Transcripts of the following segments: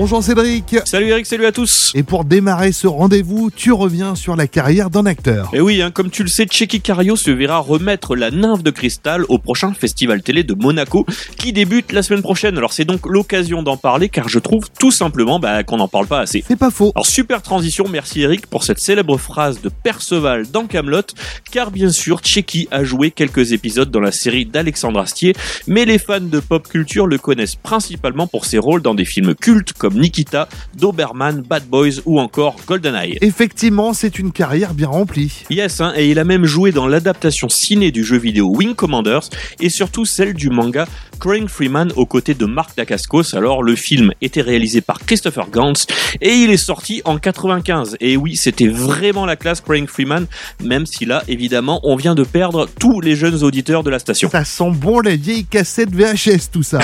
Bonjour Cédric. Salut Eric, salut à tous. Et pour démarrer ce rendez-vous, tu reviens sur la carrière d'un acteur. Et oui, hein, comme tu le sais, Checky Cario se verra remettre la nymphe de cristal au prochain festival télé de Monaco qui débute la semaine prochaine. Alors c'est donc l'occasion d'en parler car je trouve tout simplement bah, qu'on n'en parle pas assez. C'est pas faux. Alors super transition, merci Eric pour cette célèbre phrase de Perceval dans Camelot, car bien sûr Checky a joué quelques épisodes dans la série d'Alexandre Astier, mais les fans de pop culture le connaissent principalement pour ses rôles dans des films cultes comme Nikita, Doberman, Bad Boys ou encore GoldenEye. Effectivement, c'est une carrière bien remplie. Yes, hein, et il a même joué dans l'adaptation ciné du jeu vidéo Wing Commanders et surtout celle du manga Crying Freeman aux côtés de Marc Dacascos. Alors le film était réalisé par Christopher Gantz et il est sorti en 95. Et oui, c'était vraiment la classe Crying Freeman, même si là, évidemment, on vient de perdre tous les jeunes auditeurs de la station. Ça sent bon la vieille cassette VHS tout ça.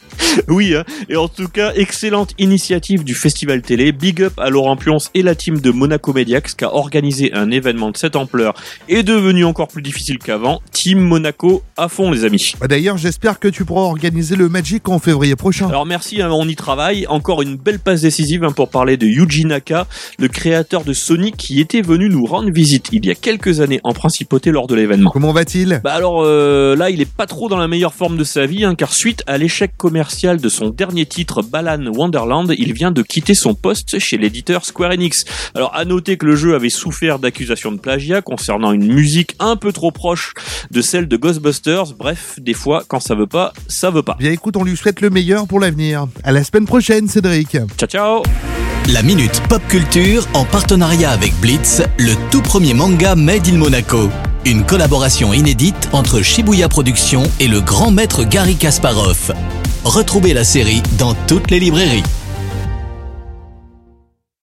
oui, hein. et en tout cas, excellente initiative du festival télé. Big up à Laurent Pionce et la team de Monaco Mediax qui a organisé un événement de cette ampleur et devenu encore plus difficile qu'avant. Team Monaco à fond, les amis. Bah, D'ailleurs, j'espère que tu pourras organiser le Magic en février prochain. Alors merci, hein, on y travaille. Encore une belle passe décisive hein, pour parler de Yuji Naka, le créateur de Sonic qui était venu nous rendre visite il y a quelques années en principauté lors de l'événement. Comment va-t-il? Bah alors euh, là, il est pas trop dans la meilleure forme de sa vie, hein, car suite à l'échec commercial de son dernier titre, Balan Wonderland, il vient de quitter son poste chez l'éditeur Square Enix. Alors à noter que le jeu avait souffert d'accusations de plagiat concernant une musique un peu trop proche de celle de Ghostbusters. Bref, des fois, quand ça veut pas, ça veut pas. Bien écoute, on lui souhaite le meilleur pour l'avenir. À la semaine prochaine, Cédric. Ciao ciao La Minute Pop Culture en partenariat avec Blitz, le tout premier manga Made in Monaco. Une collaboration inédite entre Shibuya Productions et le grand maître Gary Kasparov. Retrouvez la série dans toutes les librairies.